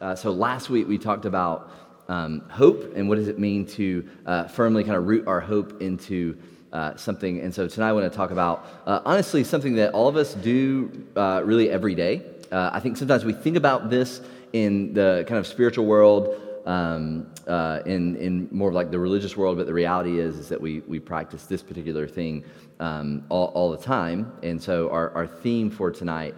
Uh, so last week we talked about um, hope and what does it mean to uh, firmly kind of root our hope into uh, something. And so tonight I want to talk about, uh, honestly, something that all of us do uh, really every day. Uh, I think sometimes we think about this in the kind of spiritual world, um, in, in more of like the religious world, but the reality is, is that we, we practice this particular thing um, all, all the time. And so our, our theme for tonight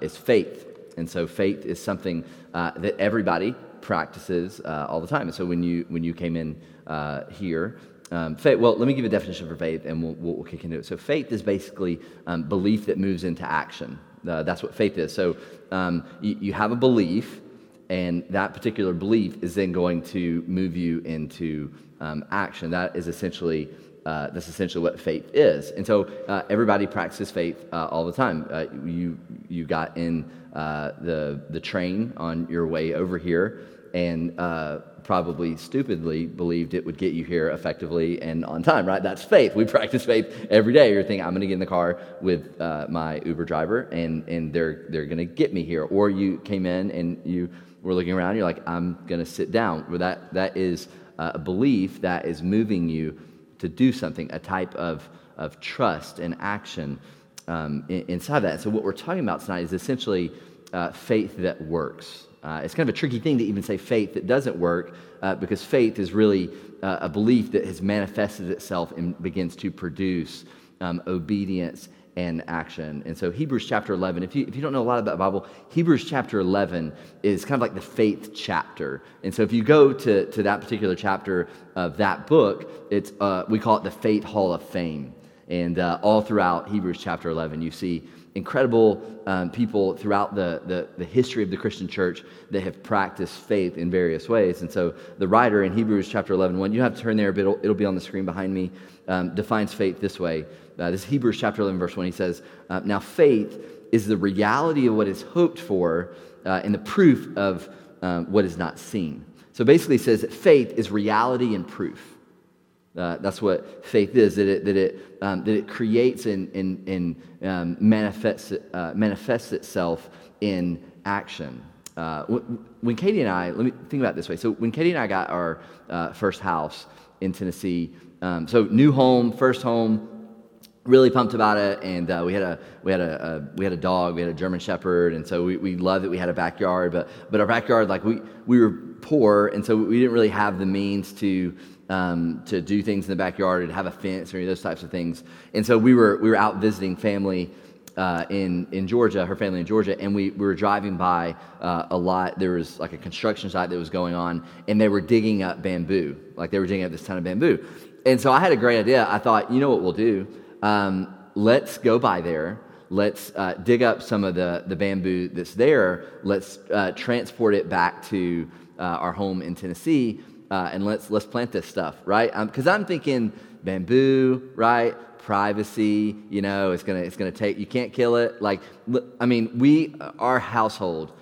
is faith. And so faith is something uh, that everybody practices uh, all the time. And so when you, when you came in uh, here, um, faith, well, let me give a definition for faith and we'll, we'll, kick into it. So faith is basically um, belief that moves into action. Uh, that's what faith is. So um, you, you have a belief, and that particular belief is then going to move you into um, action. That is essentially uh, that's essentially what faith is. And so uh, everybody practices faith uh, all the time. Uh, you, you got in uh, the, the train on your way over here and uh, probably stupidly believed it would get you here effectively and on time, right? That's faith. We practice faith every day. You're thinking, I'm going to get in the car with my Uber driver and, and they're, they're going to get me here. Or you came in and you were looking around, you're like, I'm going to sit down. Well, that, that is a belief that is moving you to do something, a type of, of trust and action um, inside that. So, what we're talking about tonight is essentially uh, faith that works. Uh, it's kind of a tricky thing to even say faith that doesn't work uh, because faith is really uh, a belief that has manifested itself and begins to produce um, obedience and action. And so, Hebrews chapter 11, if you, if you don't know a lot about the Bible, Hebrews chapter 11 is kind of like the faith chapter. And so, if you go to, to that particular chapter of that book, it's, uh, we call it the Faith Hall of Fame. And uh, all throughout Hebrews chapter 11, you see incredible um, people throughout the, the, the, history of the Christian church that have practiced faith in various ways. And so the writer in Hebrews chapter 11, 1, you have to turn there, but it'll, it'll be on the screen behind me, um, defines faith this way. Uh, this is Hebrews chapter 11, verse 1. He says, uh, Now faith is the reality of what is hoped for uh, and the proof of um, what is not seen. So basically, he says that faith is reality and proof. Uh, that's what faith is, that it, that it, um, that it creates and, and, and um, manifests, uh, manifests itself in action. Uh, when Katie and I, let me think about this way. So, when Katie and I got our uh, first house in Tennessee, um, so new home, first home, really pumped about it. And uh, we had a we had a, a, we had a dog, we had a German Shepherd, and so we, we loved that we had a backyard. But but our backyard, like we we were poor, and so we didn't really have the means to um, to do things in the backyard and have a fence or any of those types of things. And so we were we were out visiting family. Uh, in in Georgia, her family in Georgia, and we, we were driving by uh, a lot. There was like a construction site that was going on, and they were digging up bamboo, like they were digging up this ton of bamboo. And so I had a great idea. I thought, you know what we'll do? Um, let's go by there. Let's uh, dig up some of the, the bamboo that's there. Let's uh, transport it back to uh, our home in Tennessee uh, and let's let's plant this stuff, right? Because um, I'm thinking bamboo, right? Privacy, you know, it's gonna it's gonna take. You can't kill it. Like, I mean, we our household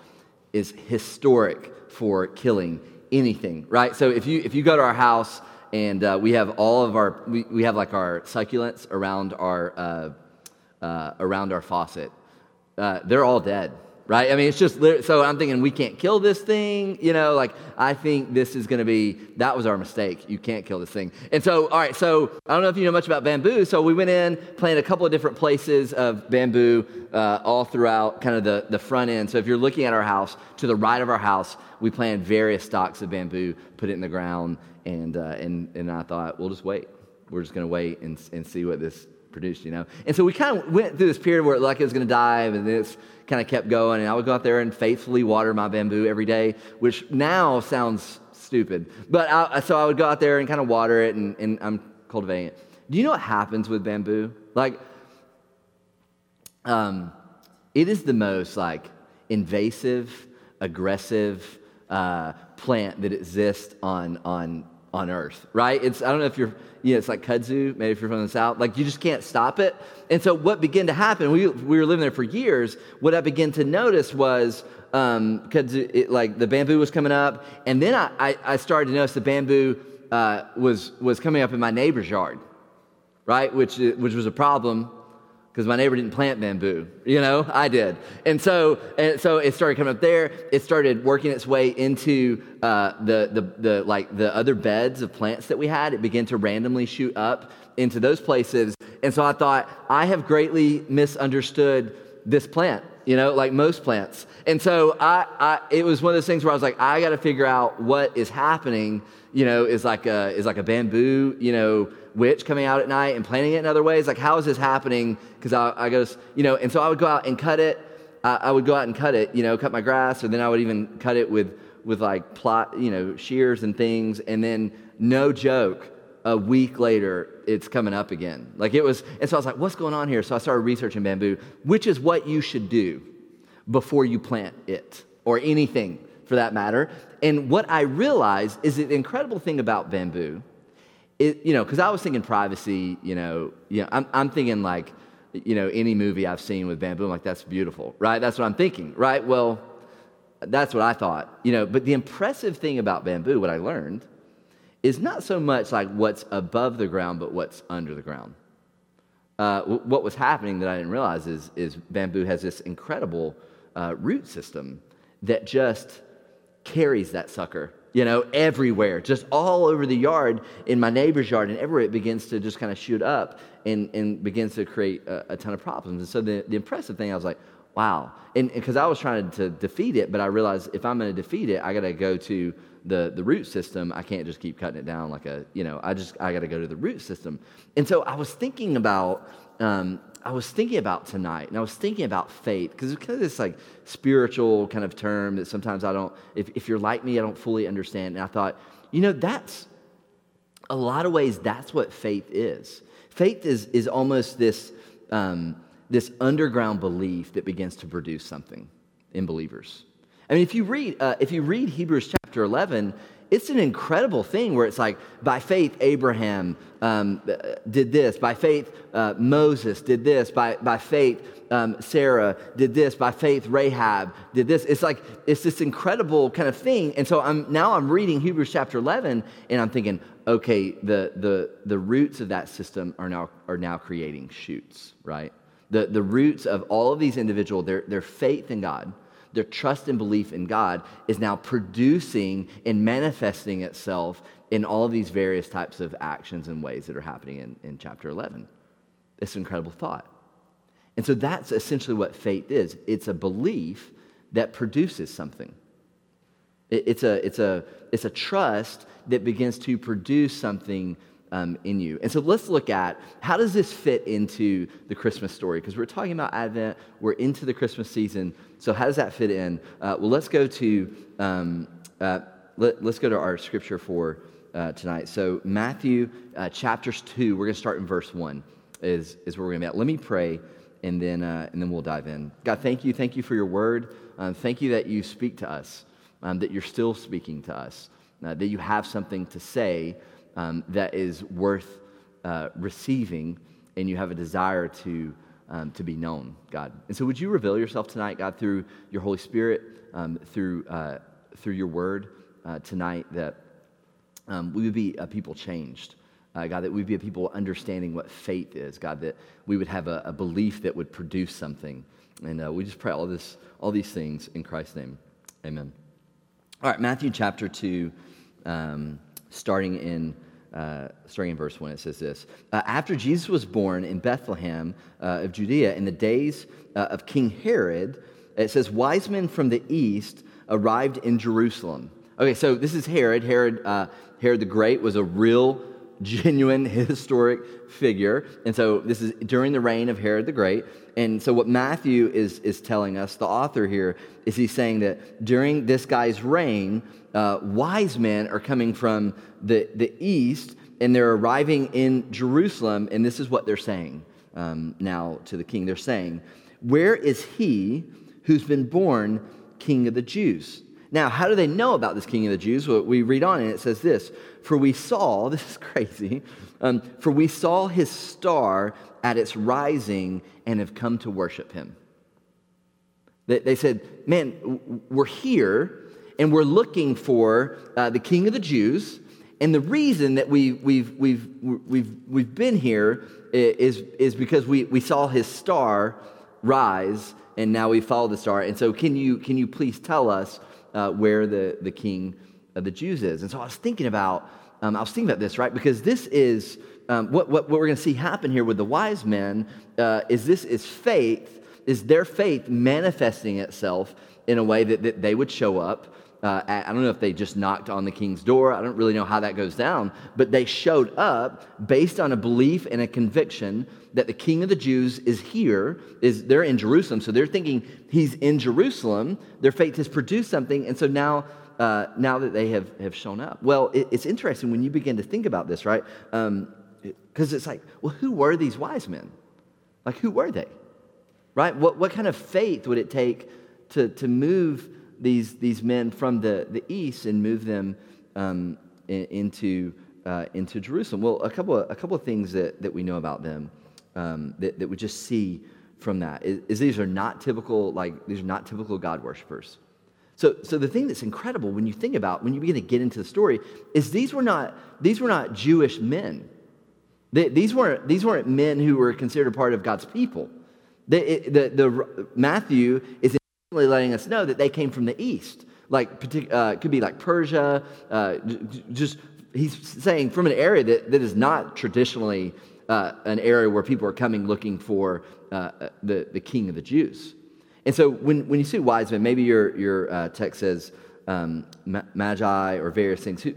is historic for killing anything, right? So if you if you go to our house and uh, we have all of our we, we have like our succulents around our uh, uh, around our faucet, uh, they're all dead right? I mean, it's just, so I'm thinking we can't kill this thing, you know, like I think this is going to be, that was our mistake. You can't kill this thing. And so, all right, so I don't know if you know much about bamboo. So we went in, planted a couple of different places of bamboo uh, all throughout kind of the, the front end. So if you're looking at our house, to the right of our house, we planted various stalks of bamboo, put it in the ground, and, uh, and, and I thought, we'll just wait. We're just going to wait and, and see what this produced, you know? And so we kind of went through this period where it like it was going to die, and then it's kind of kept going. And I would go out there and faithfully water my bamboo every day, which now sounds stupid. But I, so I would go out there and kind of water it, and, and I'm cultivating it. Do you know what happens with bamboo? Like, um, it is the most like invasive, aggressive uh, plant that exists on on on earth, right? It's I don't know if you're you know, it's like kudzu, maybe if you're from the south, like you just can't stop it. And so what began to happen, we, we were living there for years, what I began to notice was um, kudzu, it, like the bamboo was coming up, and then I, I, I started to notice the bamboo uh, was, was coming up in my neighbor's yard, right? Which, which was a problem because my neighbor didn't plant bamboo. You know, I did. And so, and so it started coming up there. It started working its way into uh, the, the, the, like the other beds of plants that we had. It began to randomly shoot up into those places. And so I thought, I have greatly misunderstood this plant, you know, like most plants. And so I, I it was one of those things where I was like, I got to figure out what is happening, you know, is like a, is like a bamboo, you know, witch coming out at night and planting it in other ways? Like, how is this happening? Because I, I go, you know, and so I would go out and cut it. I, I, would go out and cut it, you know, cut my grass, or then I would even cut it with, with like plot, you know, shears and things. And then, no joke, a week later, it's coming up again. Like it was, and so I was like, what's going on here? So I started researching bamboo, which is what you should do before you plant it or anything for that matter. And what I realized is the incredible thing about bamboo it, you know, because I was thinking privacy, you know, you know I'm, I'm thinking like, you know, any movie I've seen with bamboo, I'm like, that's beautiful, right? That's what I'm thinking, right? Well, that's what I thought, you know. But the impressive thing about bamboo, what I learned, is not so much like what's above the ground, but what's under the ground. Uh, what was happening that I didn't realize is, is bamboo has this incredible uh, root system that just carries that sucker you know, everywhere, just all over the yard, in my neighbor's yard, and everywhere it begins to just kind of shoot up and, and begins to create a, a ton of problems. And so the, the impressive thing, I was like, wow. And because I was trying to defeat it, but I realized if I'm going to defeat it, I got to go to the, the root system. I can't just keep cutting it down like a, you know, I just, I got to go to the root system. And so I was thinking about, um, I was thinking about tonight, and I was thinking about faith, because it's kind of this like spiritual kind of term that sometimes I don't, if, if you're like me, I don't fully understand. And I thought, you know, that's a lot of ways that's what faith is. Faith is, is almost this, um, this underground belief that begins to produce something in believers. I mean, if you read, uh, if you read Hebrews chapter 11, it's an incredible thing where it's like, by faith, Abraham um, did this. By faith, uh, Moses did this. By, by faith, um, Sarah did this. By faith, Rahab did this. It's like, it's this incredible kind of thing. And so I'm, now I'm reading Hebrews chapter 11, and I'm thinking, okay, the, the, the roots of that system are now, are now creating shoots, right? The, the roots of all of these individuals, their, their faith in God, their trust and belief in God is now producing and manifesting itself in all of these various types of actions and ways that are happening in, in chapter 11. It's an incredible thought. And so that's essentially what faith is it's a belief that produces something. It, it's, a, it's, a, it's a trust that begins to produce something um, in you. And so let's look at how does this fit into the Christmas story? Because we're talking about Advent, we're into the Christmas season. So how does that fit in? Uh, well, let's go to um, uh, let, us go to our scripture for uh, tonight. So Matthew uh, chapters two. We're going to start in verse one. Is is where we're going to be at. Let me pray, and then uh, and then we'll dive in. God, thank you, thank you for your word. Um, thank you that you speak to us, um, that you're still speaking to us, that you have something to say um, that is worth uh, receiving and you have a desire to, um, to be known, God. And so, would you reveal yourself tonight, God, through your Holy Spirit, um, through, uh, through your word uh, tonight, that um, we would be a people changed. Uh, God, that we'd be a people understanding what faith is, God, that we would have a, a belief that would produce something. And uh, we just pray all, this, all these things in Christ's name. Amen. All right, Matthew chapter 2. Um, starting in uh, starting in verse 1, it says this uh, After Jesus was born in Bethlehem uh, of Judea in the days uh, of King Herod, it says, wise men from the east arrived in Jerusalem. Okay, so this is Herod. Herod, uh, Herod the Great was a real, genuine, historic figure. And so this is during the reign of Herod the Great. And so what Matthew is, is telling us, the author here, is he's saying that during this guy's reign, uh, wise men are coming from the, the east and they're arriving in Jerusalem, and this is what they're saying um, now to the king. They're saying, Where is he who's been born king of the Jews? Now, how do they know about this king of the Jews? Well, we read on and it says this For we saw, this is crazy, um, for we saw his star at its rising and have come to worship him. They, they said, Man, we're here and we're looking for uh, the king of the Jews. And the reason that we, we've, we've, we've, we've been here is, is because we, we saw his star rise, and now we follow the star. And so, can you, can you please tell us uh, where the, the king of the Jews is? And so, I was thinking about, um, I was thinking about this, right? Because this is um, what, what, what, we're going to see happen here with the wise men uh, is this is faith, is their faith manifesting itself in a way that, that they would show up uh, I don't know if they just knocked on the king's door. I don't really know how that goes down, but they showed up based on a belief and a conviction that the king of the Jews is here. Is they're in Jerusalem, so they're thinking he's in Jerusalem. Their faith has produced something, and so now. Uh, now that they have, have shown up. Well, it, it's interesting when you begin to think about this, right? Because um, it's like, well, who were these wise men? Like, who were they? Right? What, what kind of faith would it take to, to move these, these men from the, the east and move them um, in, into, uh, into Jerusalem? Well, a couple of, a couple of things that, that we know about them um, that, that we just see from that is, is, these are not typical, like, these are not typical God worshippers. So, so the thing that's incredible when you think about, when you begin to get into the story, is these were not, these were not Jewish men. They, these, weren't, these weren't men who were considered a part of God's people. The, the, Matthew is letting us know that they came from the east. Like, uh, could be like Persia, uh, just, he's saying from an area that, that is not traditionally uh, an area where people are coming looking for uh, uh, the, the king of the Jews. And so when, when you see wise men, maybe your, your uh, text says um, magi or various things. Who,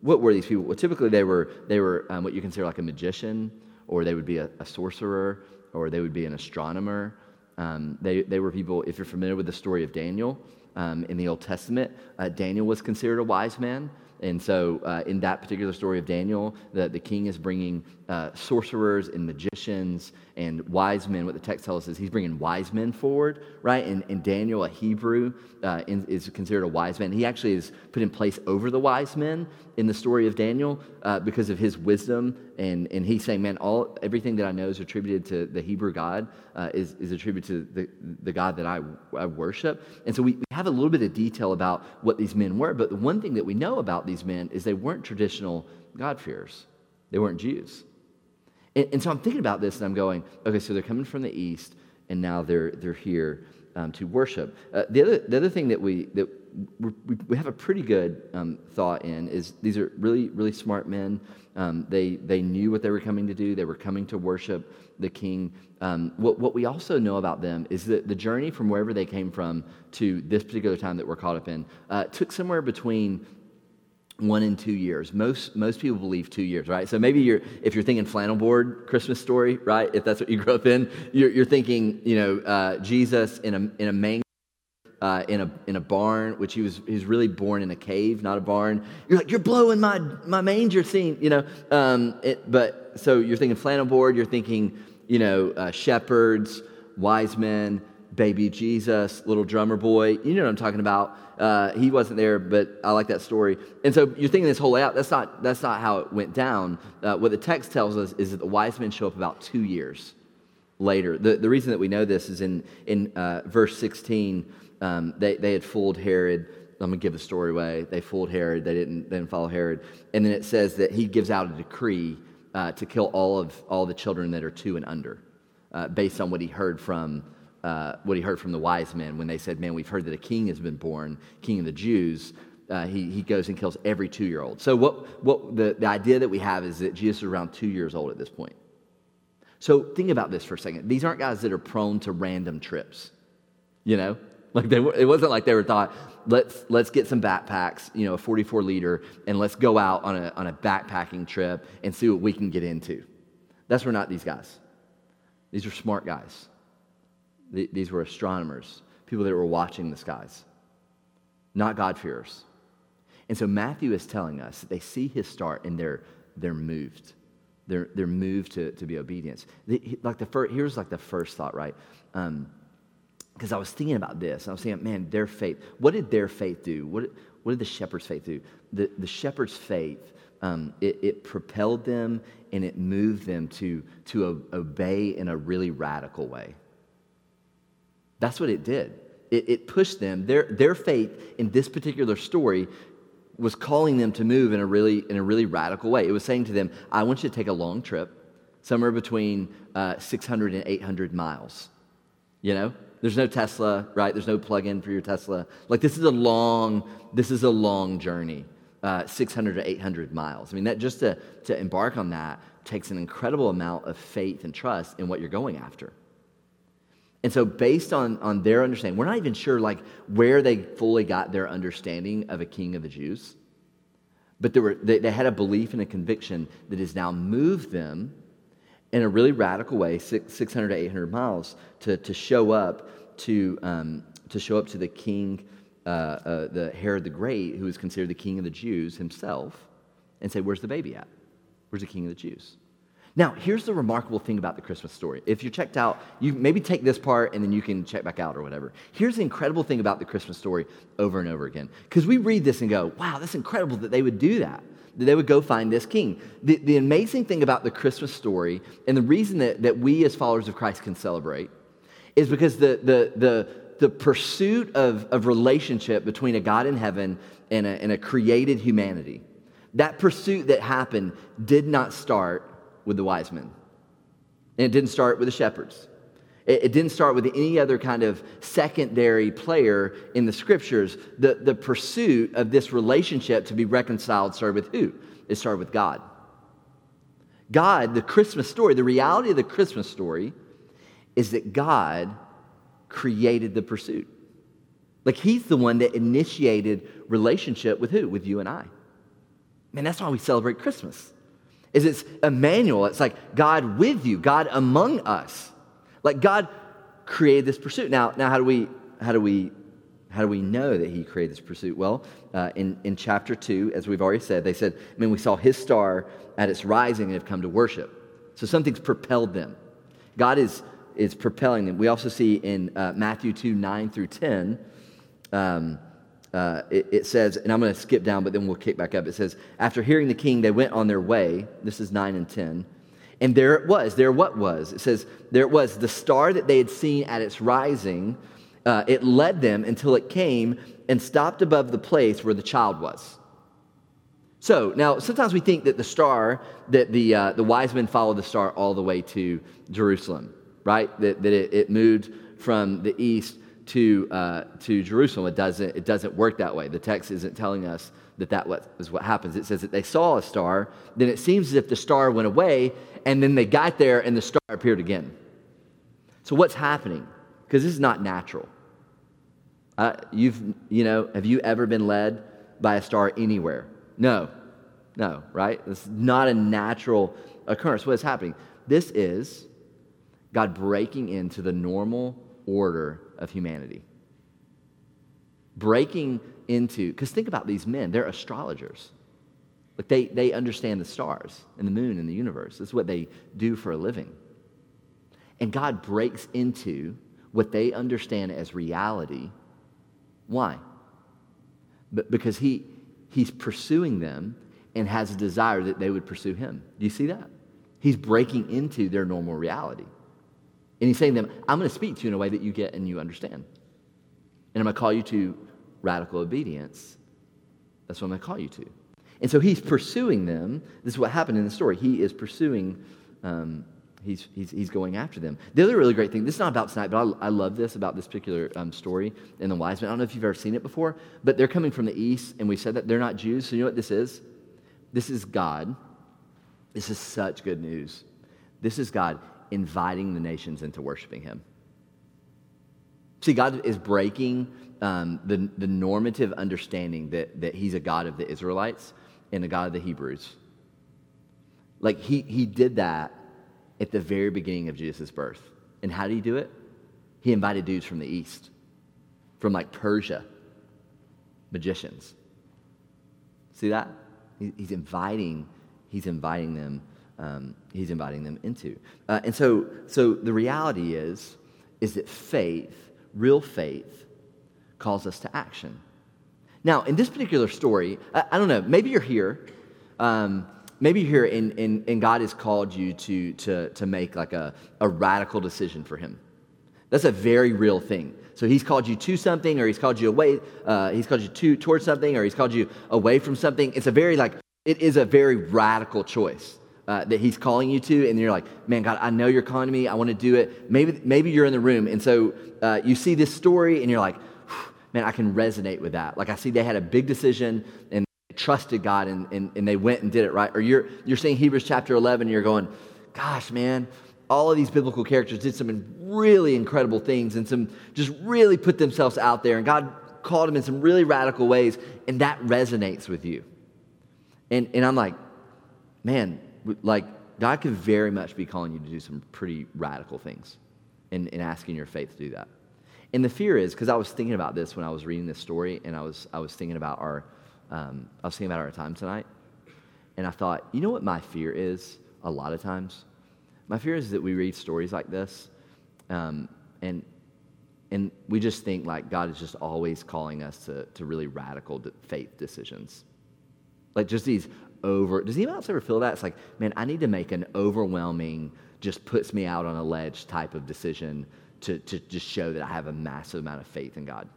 what were these people? Well, typically they were, they were um, what you consider like a magician, or they would be a, a sorcerer, or they would be an astronomer. Um, they, they were people, if you're familiar with the story of Daniel um, in the Old Testament, uh, Daniel was considered a wise man. And so, uh, in that particular story of Daniel, the, the king is bringing uh, sorcerers and magicians and wise men. What the text tells us is he's bringing wise men forward, right? And, and Daniel, a Hebrew, uh, is considered a wise man. He actually is put in place over the wise men in the story of Daniel uh, because of his wisdom. And, and he's saying, man, all everything that I know is attributed to the Hebrew God, uh, is, is attributed to the, the God that I, I worship. And so we, we have a little bit of detail about what these men were. But the one thing that we know about these men is they weren't traditional God-fearers, they weren't Jews. And, and, so I'm thinking about this and I'm going, okay, so they're coming from the east and now they're, they're here um, to worship. Uh, the, other, the other thing that we, that we, we have a pretty good um, thought in is these are really, really smart men. Um, they, they knew what they were coming to do, they were coming to worship the king. Um, what, what we also know about them is that the journey from wherever they came from to this particular time that we're caught up in uh, took somewhere between one and two years. Most most people believe two years, right? So maybe you're if you're thinking flannel board Christmas story, right? If that's what you grew up in, you're, you're thinking, you know, uh, Jesus in a in a manger. Uh, in a in a barn, which he was he was really born in a cave, not a barn. You're like you're blowing my my manger scene, you know. Um, it, but so you're thinking flannel board. You're thinking, you know, uh, shepherds, wise men, baby Jesus, little drummer boy. You know what I'm talking about. Uh, he wasn't there, but I like that story. And so you're thinking this whole layout. That's not, that's not how it went down. Uh, what the text tells us is that the wise men show up about two years later. The, the reason that we know this is in, in uh, verse 16, um, they, they had fooled Herod. I'm going to give the story away. They fooled Herod. They didn't, they didn't follow Herod. And then it says that he gives out a decree uh, to kill all of all the children that are two and under uh, based on what he heard from uh, what he heard from the wise men when they said, Man, we've heard that a king has been born, king of the Jews. Uh, he, he goes and kills every two year old. So, what, what the, the idea that we have is that Jesus is around two years old at this point. So, think about this for a second. These aren't guys that are prone to random trips, you know? Like they, it wasn't like they were thought, let's, let's get some backpacks, you know, a 44 liter, and let's go out on a, on a backpacking trip and see what we can get into. That's where not these guys. These are smart guys. These were astronomers, people that were watching the skies, not God-fearers. And so Matthew is telling us that they see his star and they're, they're moved. They're, they're moved to, to be obedience. like the first, here's like the first thought, right? Because um, I was thinking about this. I was thinking, man, their faith. What did their faith do? What, what did the shepherd's faith do? The, the shepherd's faith, um, it, it, propelled them and it moved them to, to obey in a really radical way. That's what it did. It, it pushed them, their, their faith in this particular story was calling them to move in a really, in a really radical way. It was saying to them, I want you to take a long trip, somewhere between uh, 600 and 800 miles. You know, there's no Tesla, right? There's no plug-in for your Tesla. Like this is a long, this is a long journey, uh, 600 to 800 miles. I mean, that just to, to embark on that takes an incredible amount of faith and trust in what you're going after. And so, based on, on their understanding, we're not even sure like where they fully got their understanding of a king of the Jews. But they, were, they, they had a belief and a conviction that has now moved them in a really radical way, 600 to 800 miles, to, to show up to, um, to show up to the king, uh, uh, the Herod the Great, who is considered the king of the Jews himself, and say, Where's the baby at? Where's the king of the Jews? Now, here's the remarkable thing about the Christmas story. If you're checked out, you maybe take this part and then you can check back out or whatever. Here's the incredible thing about the Christmas story over and over again. Because we read this and go, wow, that's incredible that they would do that, that they would go find this king. The, the amazing thing about the Christmas story and the reason that, that we as followers of Christ can celebrate is because the, the, the, the pursuit of, of relationship between a God in heaven and a, and a created humanity, that pursuit that happened did not start with the wise men. And it didn't start with the shepherds. It, it didn't start with any other kind of secondary player in the scriptures. The, the pursuit of this relationship to be reconciled started with who? It started with God. God, the Christmas story, the reality of the Christmas story is that God created the pursuit. Like he's the one that initiated relationship with who? With you and I. Man, that's why we celebrate Christmas is it's Emmanuel. It's like God with you, God among us. Like God created this pursuit. Now, now how do we how do we how do we know that he created this pursuit? Well, uh, in, in chapter 2, as we've already said, they said, I mean, we saw his star at its rising and have come to worship. So something's propelled them. God is, is propelling them. We also see in uh, Matthew 2, 9 through 10, um, uh, it, it, says, and I'm going to skip down, but then we'll kick back up. It says, after hearing the king, they went on their way. This is 9 and 10. And there it was. There what was? It says, there it was. The star that they had seen at its rising, uh, it led them until it came and stopped above the place where the child was. So now, sometimes we think that the star, that the, uh, the wise men followed the star all the way to Jerusalem, right? That, that it, it moved from the east to, uh, to Jerusalem. It doesn't, it doesn't work that way. The text isn't telling us that that is what happens. It says that they saw a star, then it seems as if the star went away, and then they got there and the star appeared again. So what's happening? Because this is not natural. Uh, you've, you know, have you ever been led by a star anywhere? No, no, right? This is not a natural occurrence. What is happening? This is God breaking into the normal order of humanity. Breaking into, because think about these men, they're astrologers. Like they, they understand the stars and the moon and the universe. This is what they do for a living. And God breaks into what they understand as reality. Why? But because he, He's pursuing them and has a desire that they would pursue Him. Do you see that? He's breaking into their normal reality. And he's saying to them, I'm going to speak to you in a way that you get and you understand. And I'm going to call you to radical obedience. That's what I'm going to call you to. And so he's pursuing them. This is what happened in the story. He is pursuing, um, he's, he's, he's going after them. The other really great thing, this is not about tonight, but I, I love this about this particular um, story in the wise men. I don't know if you've ever seen it before, but they're coming from the east, and we said that they're not Jews. So you know what this is? This is God. This is such good news. This is God inviting the nations into worshiping him. See, God is breaking um, the, the normative understanding that, that he's a God of the Israelites and a God of the Hebrews. Like, he, he did that at the very beginning of Jesus' birth. And how did he do it? He invited dudes from the east, from like Persia, magicians. See that? He's inviting, he's inviting them um, he's inviting them into. Uh, and so, so the reality is, is that faith, real faith, calls us to action. Now, in this particular story, I, I don't know, maybe you're here. Um, maybe you're here and, and, and God has called you to, to, to make like a, a radical decision for him. That's a very real thing. So he's called you to something, or he's called you away, uh, he's called you to towards something, or he's called you away from something. It's a very like it is a very radical choice uh, that he's calling you to, and you're like, man, God, I know you're calling me. I want to do it. Maybe maybe you're in the room, and so uh, you see this story, and you're like, man, I can resonate with that. Like I see they had a big decision and trusted God, and, and, and they went and did it right. Or you're you're seeing Hebrews chapter 11, and you're going, gosh, man all of these biblical characters did some really incredible things and some just really put themselves out there. And God called them in some really radical ways, and that resonates with you. And, and I'm like, man, like, God could very much be calling you to do some pretty radical things and, and asking your faith to do that. And the fear is, because I was thinking about this when I was reading this story, and I was, I was thinking about our, um, I was thinking about our time tonight, and I thought, you know what my fear is a lot of times? My fear is that we read stories like this um, and, and we just think like God is just always calling us to, to really radical faith decisions. Like just these over, does anyone else ever feel that? It's like, man, I need to make an overwhelming, just puts me out on a ledge type of decision to, to just show that I have a massive amount of faith in God.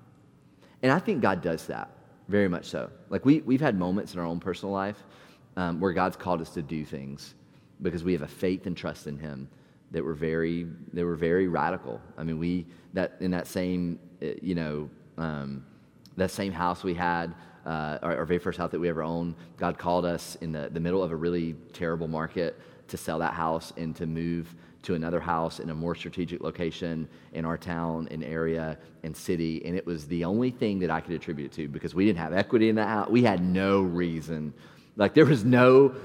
And I think God does that, very much so. Like we, we've had moments in our own personal life um, where God's called us to do things because we have a faith and trust in him that were very they were very radical. I mean, we that in that same eh, you know um, that same house we had. Uh, our, our, very first house that we ever owned, God called us in the, the middle of a really terrible market to sell that house and to move to another house in a more strategic location in our town and area and city. And it was the only thing that I could attribute it to because we didn't have equity in that house. We had no reason like there was no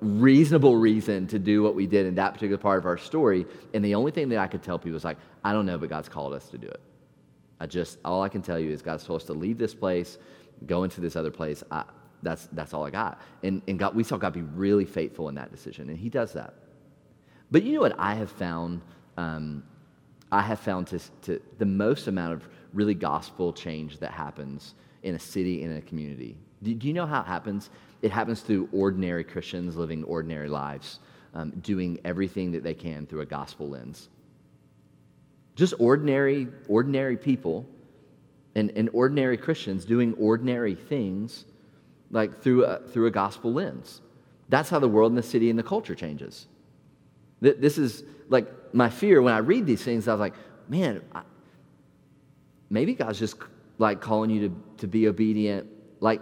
reasonable reason to do what we did in that particular part of our story. And the only thing that I could tell people is like, I don't know, but God's called us to do it. I just, all I can tell you is God's told us to leave this place, go into this other place. I, that's, that's all I got. And, and God, we saw God be really faithful in that decision, and He does that. But you know what I have found? Um, I have found to, to the most amount of really gospel change that happens in a city, in a community. Do, do you know how it happens? It happens through ordinary Christians living ordinary lives, um, doing everything that they can through a gospel lens. Just ordinary, ordinary people and, and ordinary Christians doing ordinary things like through a, through a gospel lens. That's how the world and the city and the culture changes. This is like my fear when I read these things. I was like, man, I, maybe God's just like calling you to, to be obedient, like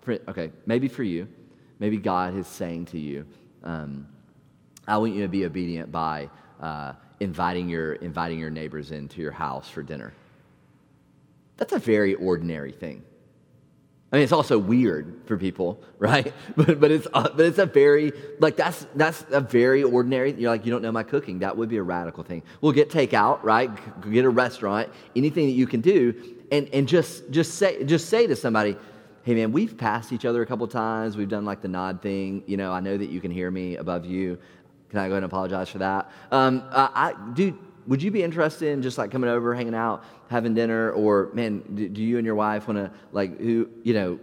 for, okay, maybe for you, maybe God is saying to you, um, I want you to be obedient by uh, inviting, your, inviting your neighbors into your house for dinner. That's a very ordinary thing. I mean, it's also weird for people, right? But, but, it's, uh, but it's a very, like, that's, that's a very ordinary, you're like, you don't know my cooking. That would be a radical thing. We'll get takeout, right? Get a restaurant, anything that you can do, and, and just, just, say, just say to somebody, hey man, we've passed each other a couple times. We've done like the nod thing. You know, I know that you can hear me above you. Can I go ahead and apologize for that? Um, I, dude, would you be interested in just like coming over, hanging out, having dinner, or man, do, do you and your wife want to like who you know?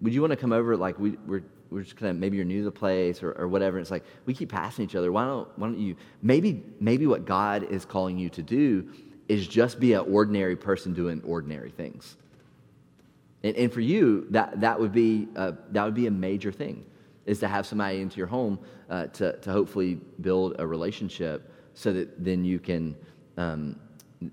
Would you want to come over? Like we, we're we're just kind of maybe you're new to the place or, or whatever. And it's like we keep passing each other. Why don't why don't you maybe maybe what God is calling you to do is just be an ordinary person doing ordinary things. And, and for you, that, that, would be, uh, that would be a major thing, is to have somebody into your home uh, to, to hopefully build a relationship so that then you can, um,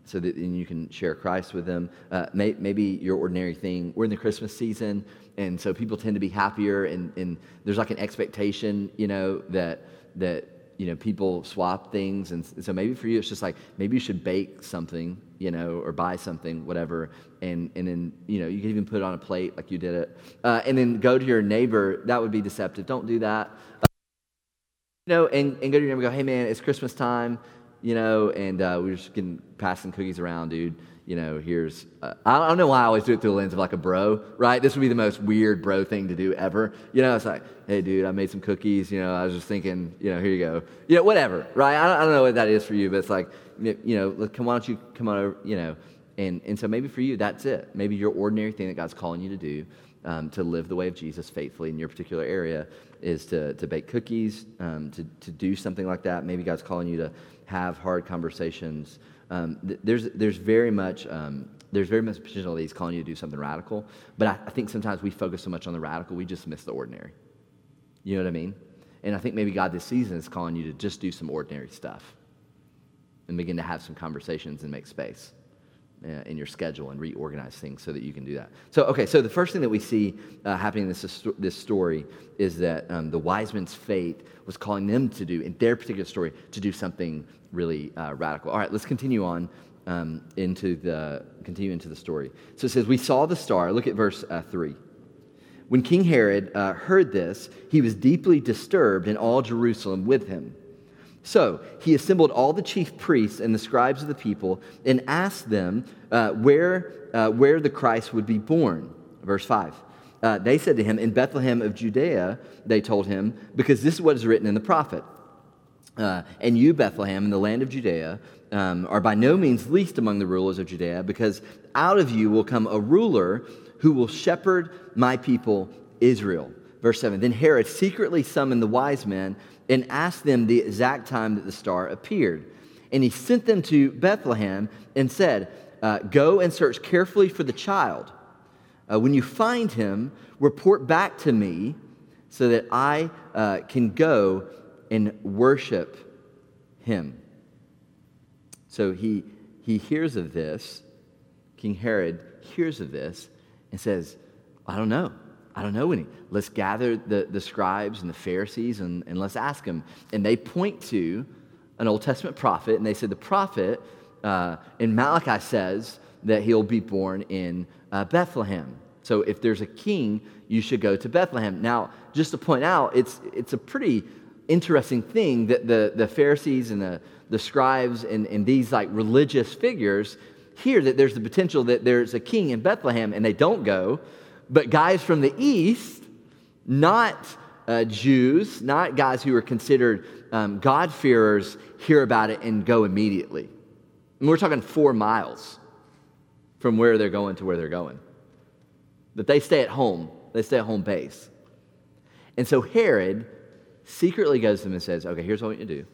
so that then you can share Christ with them. Uh, may, maybe your ordinary thing, we're in the Christmas season, and so people tend to be happier, and, and there's like an expectation, you know, that, that you know, people swap things. And so maybe for you, it's just like, maybe you should bake something, you know, or buy something, whatever. And, and then, you know, you can even put it on a plate like you did it. Uh, and then go to your neighbor. That would be deceptive. Don't do that. Uh, you know, and, and go to your neighbor and go, hey, man, it's Christmas time, you know, and uh, we're just getting passing cookies around, dude you know, here's, uh, I don't know why I always do it through the lens of like a bro, right? This would be the most weird bro thing to do ever. You know, it's like, hey, dude, I made some cookies. You know, I was just thinking, you know, here you go. You know, whatever, right? I don't, I don't know what that is for you, but it's like, you know, come, why don't you come on over, you know. And, and so maybe for you, that's it. Maybe your ordinary thing that God's calling you to do um, to live the way of Jesus faithfully in your particular area is to, to bake cookies, um, to, to do something like that. Maybe God's calling you to have hard conversations um, th- there's, there's very much um, there's very much potential that he's calling you to do something radical. But I, I, think sometimes we focus so much on the radical, we just miss the ordinary. You know what I mean? And I think maybe God this season is calling you to just do some ordinary stuff and begin to have some conversations and make space in your schedule and reorganize things so that you can do that. So, okay, so the first thing that we see uh, happening in this, this story is that um, the wise men's faith was calling them to do, in their particular story, to do something really uh, radical. All right, let's continue on um, into the continue into the story. So it says, "We saw the star." Look at verse uh, three. When King Herod uh, heard this, he was deeply disturbed, and all Jerusalem with him. So he assembled all the chief priests and the scribes of the people and asked them uh, where, uh, where the Christ would be born. Verse 5. Uh, they said to him, In Bethlehem of Judea, they told him, because this is what is written in the prophet. Uh, and you, Bethlehem, in the land of Judea, um, are by no means least among the rulers of Judea, because out of you will come a ruler who will shepherd my people Israel. Verse 7 Then Herod secretly summoned the wise men and asked them the exact time that the star appeared. And he sent them to Bethlehem and said, uh, Go and search carefully for the child. Uh, when you find him, report back to me so that I uh, can go and worship him. So he, he hears of this. King Herod hears of this and says, I don't know. I don't know any. Let's gather the, the scribes and the Pharisees and, and let's ask them. And they point to an Old Testament prophet, and they said the prophet uh, in Malachi says that he'll be born in uh, Bethlehem. So if there's a king, you should go to Bethlehem. Now, just to point out, it's, it's a pretty interesting thing that the, the Pharisees and the, the scribes and, and these like religious figures hear that there's the potential that there's a king in Bethlehem and they don't go, but guys from the east, not uh, Jews, not guys who are considered um, God-fearers, hear about it and go immediately. And we're talking four miles from where they're going to where they're going. But they stay at home, they stay at home base. And so Herod secretly goes to them and says, Okay, here's what I want you to do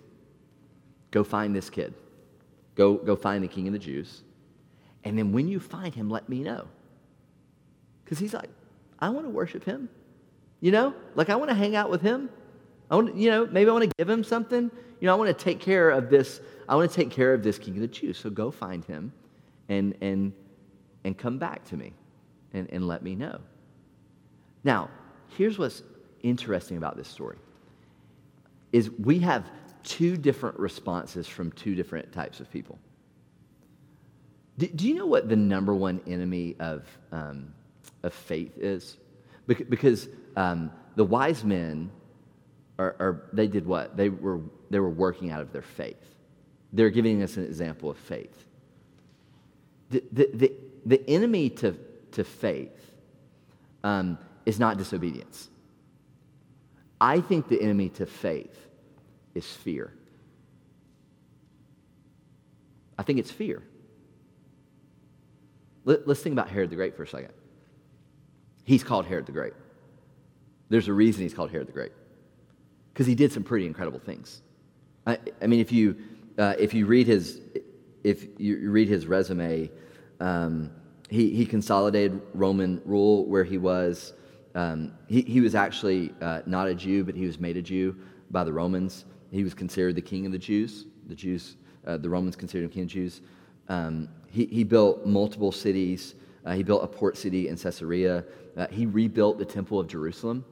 go find this kid, go, go find the king of the Jews. And then when you find him, let me know. Because he's like, I want to worship him. You know, like I want to hang out with him. I want, you know, maybe I want to give him something. You know, I want to take care of this. I want to take care of this king of the Jews. So go find him, and and and come back to me, and and let me know. Now, here's what's interesting about this story is we have two different responses from two different types of people. Do, do you know what the number one enemy of, um, of faith is? Because um, the wise men are, are, they did what? They were, they were working out of their faith. They're giving us an example of faith. The, the, the, the enemy to, to faith um, is not disobedience. I think the enemy to faith is fear. I think it's fear. Let, us think about Herod the Great for a second. He's called Herod the Great. There's a reason he's called Herod the Great because he did some pretty incredible things. I, I mean, if you, uh, if you read his, if you read his resume, um, he, he consolidated Roman rule where he was. Um, he, he was actually uh, not a Jew, but he was made a Jew by the Romans. He was considered the king of the Jews. The Jews, uh, the Romans considered him king of the Jews. Um, he, he built multiple cities. Uh, he built a port city in Caesarea. Uh, he rebuilt the temple of Jerusalem.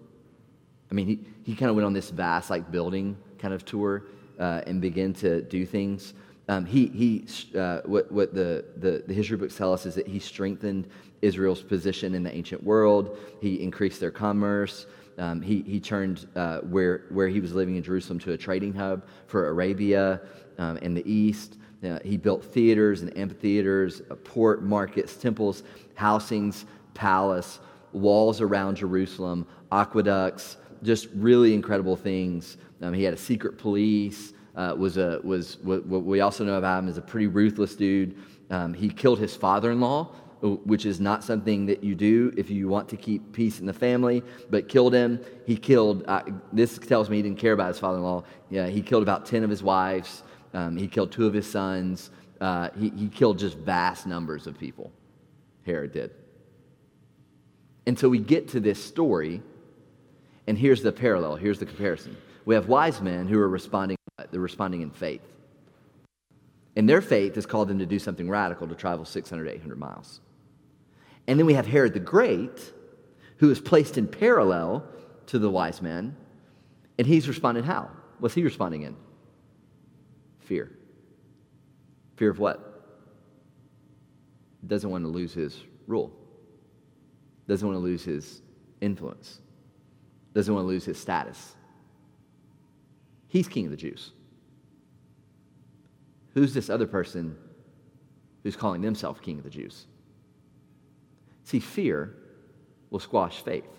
I mean, he, he kind of went on this vast, like, building kind of tour uh, and began to do things. Um, he, he uh, what, what the, the, the history books tell us is that he strengthened Israel's position in the ancient world. He increased their commerce. Um, he, he turned uh, where, where he was living in Jerusalem to a trading hub for Arabia um, and the East. Uh, he built theaters and amphitheaters, uh, port, markets, temples, housings, palace, walls around Jerusalem, aqueducts, just really incredible things. Um, he had a secret police. Uh, was a was what, what, we also know about him is a pretty ruthless dude. Um, he killed his father-in-law, which is not something that you do if you want to keep peace in the family, but killed him. He killed, uh, this tells me he didn't care about his father in law. Yeah, he killed about 10 of his wives. Um, he killed two of his sons. Uh, he, he killed just vast numbers of people. Herod did. And so we get to this story, and here's the parallel, here's the comparison. We have wise men who are responding, they're responding in faith. And their faith has called them to do something radical to travel 600, 800 miles. And then we have Herod the Great, who is placed in parallel to the wise men, and he's responding how? What's he responding in? Fear. Fear of what? Doesn't want to lose his rule. Doesn't want to lose his influence. Doesn't want to lose his status. He's king of the Jews. Who's this other person who's calling themselves king of the Jews? See, fear will squash faith.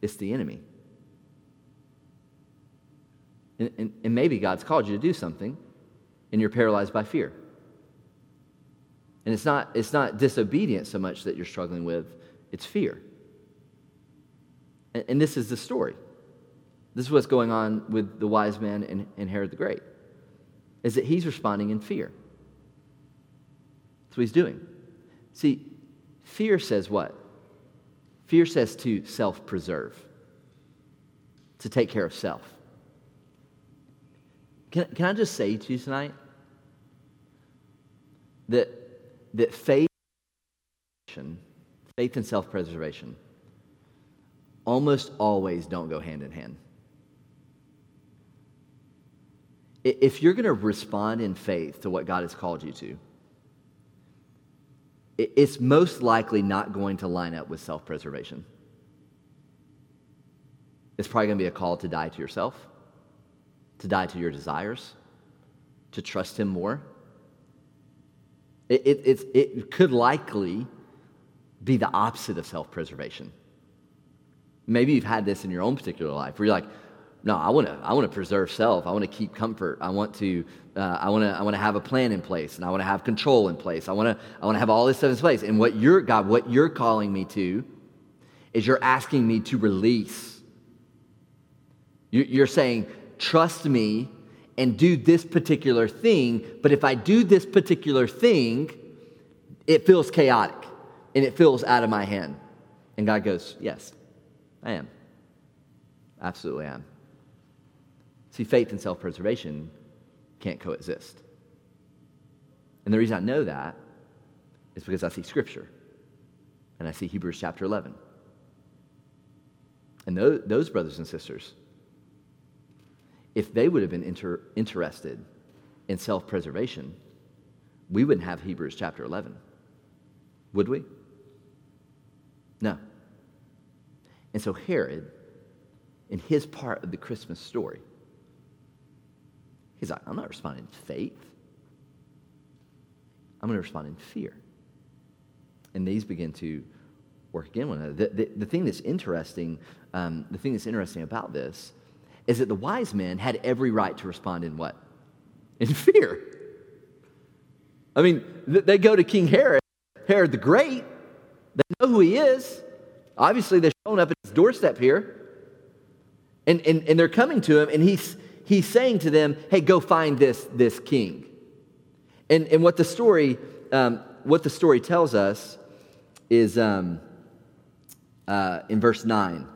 It's the enemy. And, and, and, maybe God's called you to do something and you're paralyzed by fear. And it's not, it's not disobedience so much that you're struggling with, it's fear. And, and this is the story. This is what's going on with the wise man and, and Herod the Great, is that he's responding in fear. That's what he's doing. See, fear says what? Fear says to self preserve, to take care of self. Can, can I just say to you tonight that, that faith, faith and self preservation almost always don't go hand in hand. If you're going to respond in faith to what God has called you to, it's most likely not going to line up with self preservation. It's probably going to be a call to die to yourself to die to your desires, to trust Him more. It, it, it, it could likely be the opposite of self preservation. Maybe you've had this in your own particular life where you're like, no, I want to I want to preserve self. I want to keep comfort. I want to uh, I want to I want to have a plan in place and I want to have control in place. I want to I want to have all this stuff in place. And what you're God, what you're calling me to is you're asking me to release. You're saying, trust me and do this particular thing, but if I do this particular thing, it feels chaotic and it feels out of my hand. And God goes, Yes, I am. Absolutely am. See, faith and self preservation can't coexist. And the reason I know that is because I see Scripture and I see Hebrews chapter 11. And those, those brothers and sisters if they would have been inter- interested in self preservation, we wouldn't have Hebrews chapter 11. Would we? No. And so Herod, in his part of the Christmas story, he's like, I'm not responding in faith. I'm going to respond in fear. And these begin to work again one another. The, the, the thing that's interesting, um, the thing that's interesting about this is that the wise men had every right to respond in what? In fear. I mean, they go to King Herod, Herod the Great. They know who he is. Obviously, they're showing up at his doorstep here. And, and, and they're coming to him, and he's, he's saying to them, hey, go find this, this king. And, and what, the story, um, what the story tells us is um, uh, in verse 9.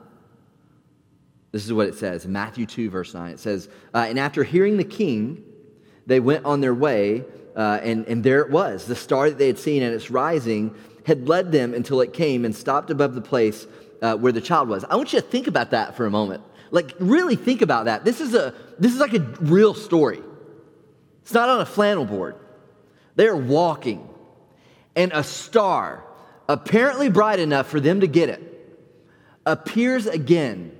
This is what it says Matthew 2, verse 9. It says, uh, And after hearing the king, they went on their way, uh, and, and there it was. The star that they had seen at its rising had led them until it came and stopped above the place uh, where the child was. I want you to think about that for a moment. Like, really think about that. This is, a, this is like a real story. It's not on a flannel board. They're walking, and a star, apparently bright enough for them to get it, appears again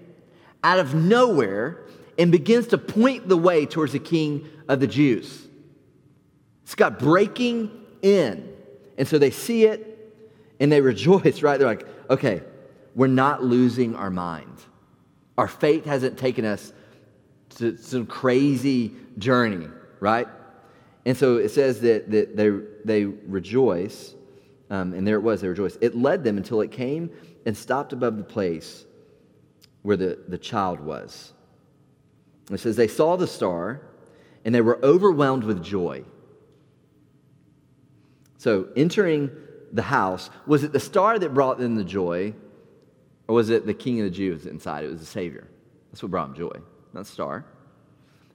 out of nowhere and begins to point the way towards the king of the Jews. It's got breaking in. And so they see it and they rejoice, right? They're like, okay, we're not losing our mind. Our faith hasn't taken us to some crazy journey, right? And so it says that, that they, they rejoice, um, and there it was, they rejoiced. It led them until it came and stopped above the place where the, the child was. It says, They saw the star and they were overwhelmed with joy. So, entering the house, was it the star that brought them the joy, or was it the king of the Jews inside? It was the Savior. That's what brought them joy, not star.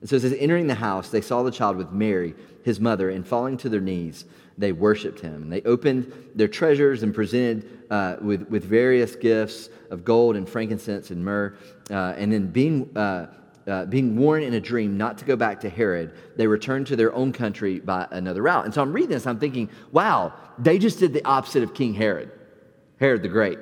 And so it says, entering the house, they saw the child with Mary, his mother, and falling to their knees, they worshiped him. They opened their treasures and presented uh, with, with various gifts of gold and frankincense and myrrh. Uh, and then being, uh, uh, being warned in a dream not to go back to Herod, they returned to their own country by another route. And so I'm reading this, I'm thinking, wow, they just did the opposite of King Herod, Herod the Great.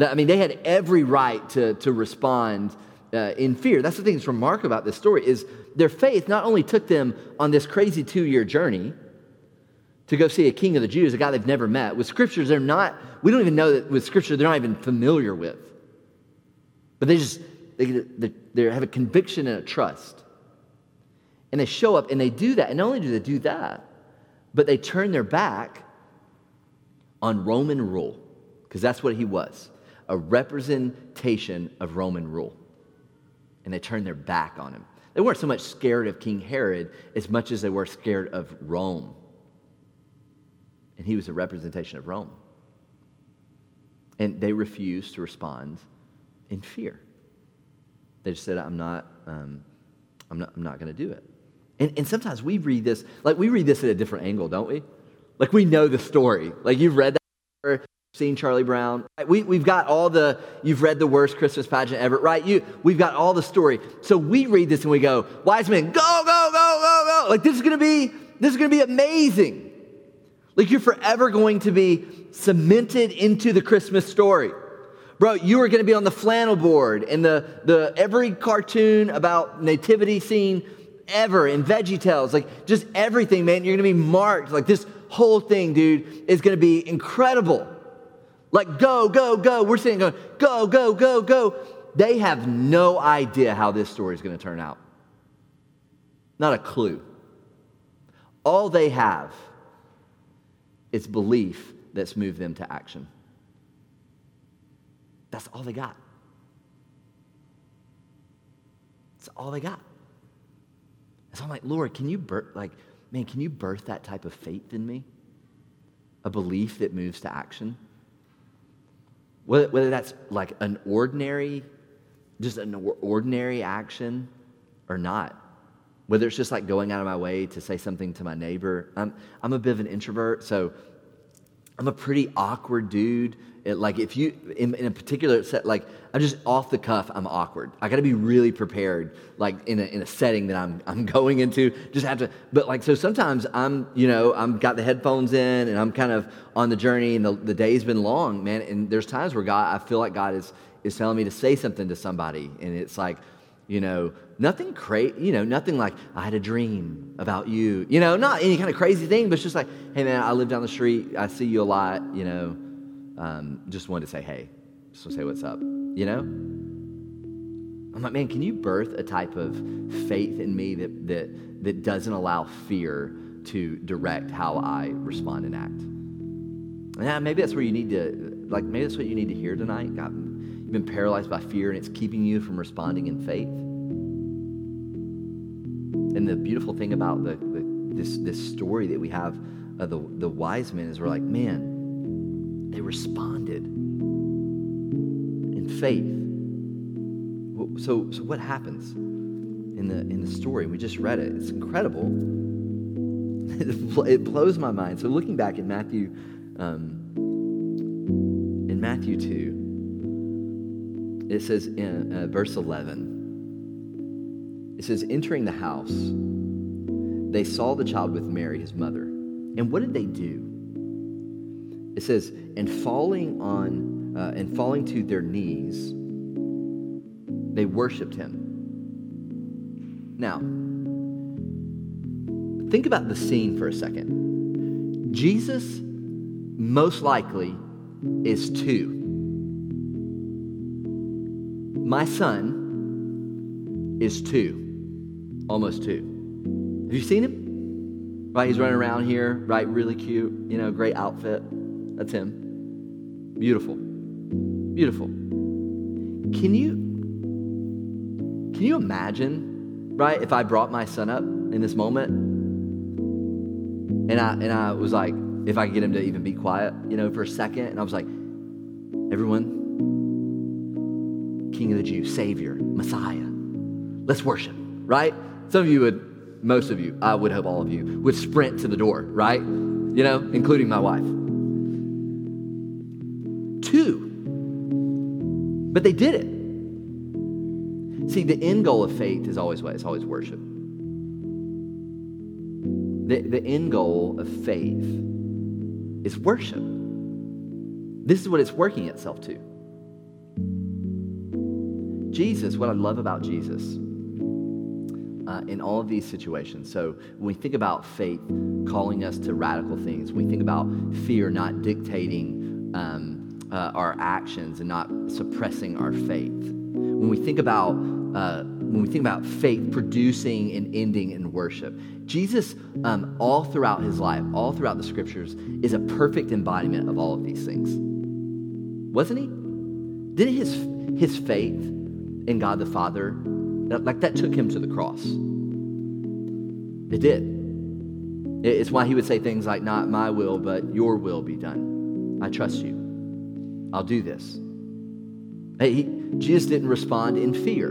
I mean, they had every right to, to respond uh, in fear. That's the thing that's remarkable about this story is their faith not only took them on this crazy two-year journey to go see a king of the Jews, a guy they've never met. With scriptures, they're not, we don't even know that with scripture they're not even familiar with. But they just, they, they, they have a conviction and a trust. And they show up and they do that. And not only do they do that, but they turn their back on Roman rule, because that's what he was a representation of Roman rule and they turned their back on him. They weren't so much scared of King Herod as much as they were scared of Rome. And he was a representation of Rome. And they refused to respond in fear. They just said, I'm not, um, I'm not, I'm not going to do it. And, and sometimes we read this, like we read this at a different angle, don't we? Like we know the story. Like you've read that seen Charlie Brown. We, we've got all the, you've read the worst Christmas pageant ever, right? You, we've got all the story. So we read this and we go, wise men, go, go, go, go, go. Like this is going to be, this is going to be amazing. Like you're forever going to be cemented into the Christmas story. Bro, you are going to be on the flannel board and the, the every cartoon about nativity scene ever in Veggie Tales, like just everything, man. You're going to be marked. Like this whole thing, dude, is going to be incredible. Like, go, go, go. We're sitting going, go, go, go, go. They have no idea how this story is going to turn out. Not a clue. All they have is belief that's moved them to action. That's all they got. That's all they got. so I'm like, Lord, can you birth, like, man, can you birth that type of faith in me? A belief that moves to action? Whether, whether that's like an ordinary, just an ordinary action or not. Whether it's just like going out of my way to say something to my neighbor. I'm, I'm a bit of an introvert, so I'm a pretty awkward dude. It, like if you in, in, a particular set, like I'm just off the cuff, I'm awkward. I got to be really prepared, like in a, in a setting that I'm I'm going into. Just have to, but like so sometimes I'm you know I'm got the headphones in and I'm kind of on the journey and the, the day's been long, man. And there's times where God, I feel like God is is telling me to say something to somebody, and it's like you know, nothing crazy, you know, nothing like, I had a dream about you, you know, not any kind of crazy thing, but it's just like, hey man, I live down the street, I see you a lot, you know, um, just wanted to say, hey, just want to say what's up, you know? I'm like, man, can you birth a type of faith in me that, that, that doesn't allow fear to direct how I respond and act? Yeah, maybe that's where you need to, like, maybe that's what you need to hear tonight. God, you've been paralyzed by fear and it's keeping you from responding in faith. And the beautiful thing about the, the this, this story that we have of the, the wise men is we're like, man, they responded in faith. So, so what happens in the, in the story? We just read it. It's incredible. It blows my mind. So looking back at Matthew, um, in Matthew 2, it says in uh, verse 11, it says, entering the house, they saw the child with Mary, his mother. And what did they do? It says, and falling on uh, and falling to their knees, they worshipped him. Now, think about the scene for a second. Jesus, most likely, is two. My son is two, almost two. Have you seen him? Right, he's running around here, right, really cute, you know, great outfit. That's him. Beautiful. Beautiful. Can you can you imagine, right, if I brought my son up in this moment And I, and I was like, if I could get him to even be quiet, you know, for a second. And I was like, everyone, King of the Jews, Savior, Messiah, let's worship, right? Some of you would, most of you, I would hope all of you, would sprint to the door, right? You know, including my wife. Two. But they did it. See, the end goal of faith is always what? It's always worship. The, the end goal of faith is worship. This is what it's working itself to. Jesus, what I love about Jesus uh, in all of these situations. So when we think about faith calling us to radical things, when we think about fear not dictating um, uh, our actions and not suppressing our faith, when we think about uh, when we think about faith producing and ending in worship, Jesus, um, all throughout his life, all throughout the scriptures, is a perfect embodiment of all of these things. Wasn't he? Didn't his his faith in God the Father, that, like that took him to the cross? It did. It's why he would say things like, "Not my will, but your will be done." I trust you. I'll do this. He, Jesus didn't respond in fear.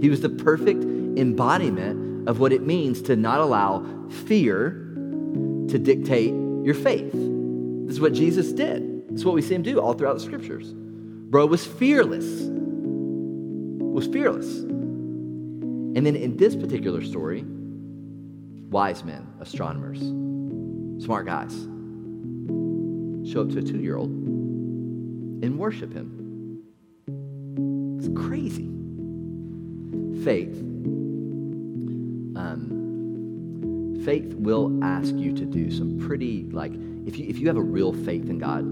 He was the perfect embodiment of what it means to not allow fear to dictate your faith. This is what Jesus did. This is what we see him do all throughout the scriptures. Bro was fearless. Was fearless. And then in this particular story, wise men, astronomers, smart guys, show up to a two year old and worship him. It's crazy. Faith. Um, faith will ask you to do some pretty, like, if you, if you have a real faith in God,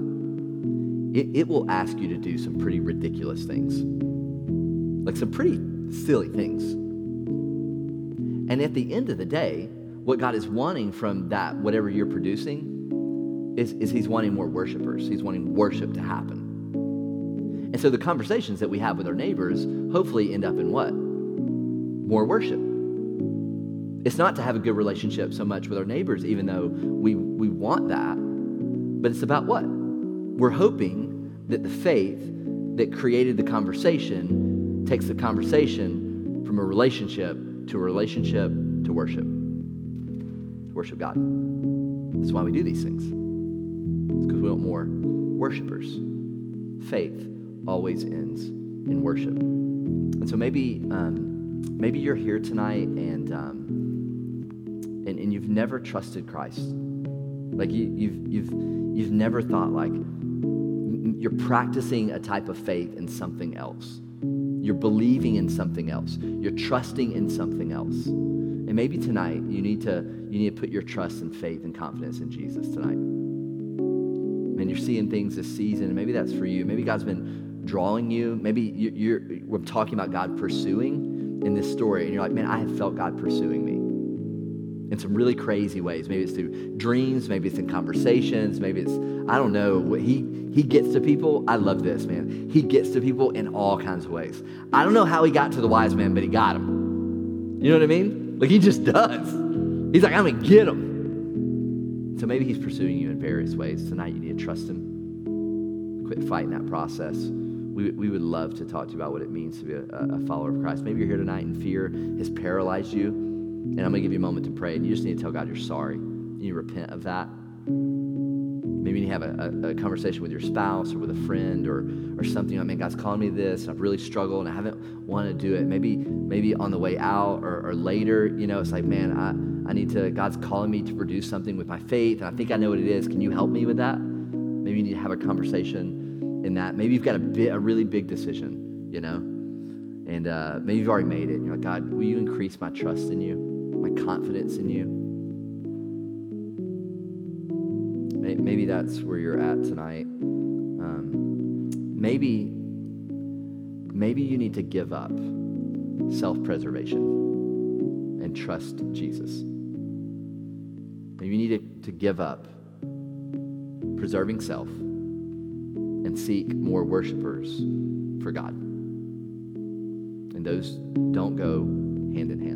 it, it will ask you to do some pretty ridiculous things. Like some pretty silly things. And at the end of the day, what God is wanting from that, whatever you're producing, is, is He's wanting more worshipers. He's wanting worship to happen. And so the conversations that we have with our neighbors hopefully end up in what? More worship. It's not to have a good relationship so much with our neighbors, even though we, we want that, but it's about what? We're hoping that the faith that created the conversation takes the conversation from a relationship to a relationship to worship. Worship God. That's why we do these things. It's because we want more worshipers. Faith always ends in worship. And so maybe, um, maybe you're here tonight and, um, and, and you've never trusted Christ. Like you, you've, you've, you've never thought like you're practicing a type of faith in something else. You're believing in something else. You're trusting in something else. And maybe tonight you need to you need to put your trust and faith and confidence in Jesus tonight. And you're seeing things this season, and maybe that's for you. Maybe God's been drawing you. Maybe you're, we're talking about God pursuing in this story, and you're like, man, I have felt God pursuing me in some really crazy ways. Maybe it's through dreams, maybe it's in conversations, maybe it's, I don't know. He, he gets to people. I love this, man. He gets to people in all kinds of ways. I don't know how he got to the wise man, but he got him. You know what I mean? Like he just does. He's like, I'm going to get him. So maybe he's pursuing you in various ways. Tonight you need to trust him. Quit fighting that process we, we would love to talk to you about what it means to be a, a follower of Christ. Maybe you're here tonight and fear has paralyzed you, and I'm going to give you a moment to pray, and you just need to tell God you're sorry. You need to repent of that. Maybe you need to have a, a, a conversation with your spouse or with a friend or, or something. I mean, God's calling me this. I've really struggled and I haven't wanted to do it. Maybe maybe on the way out or, or later, you know, it's like, man, I, I need to, God's calling me to produce something with my faith, and I think I know what it is. Can you help me with that? Maybe you need to have a conversation in that. Maybe you've got a, bit, a really big decision, you know, and uh, maybe you've already made it. You're like, God, will you increase my trust in you, my confidence in you? Maybe that's where you're at tonight. Um, maybe, maybe you need to give up self-preservation and trust Jesus. Maybe you need to, to give up preserving self and seek more worshipers for God. And those don't go hand in hand.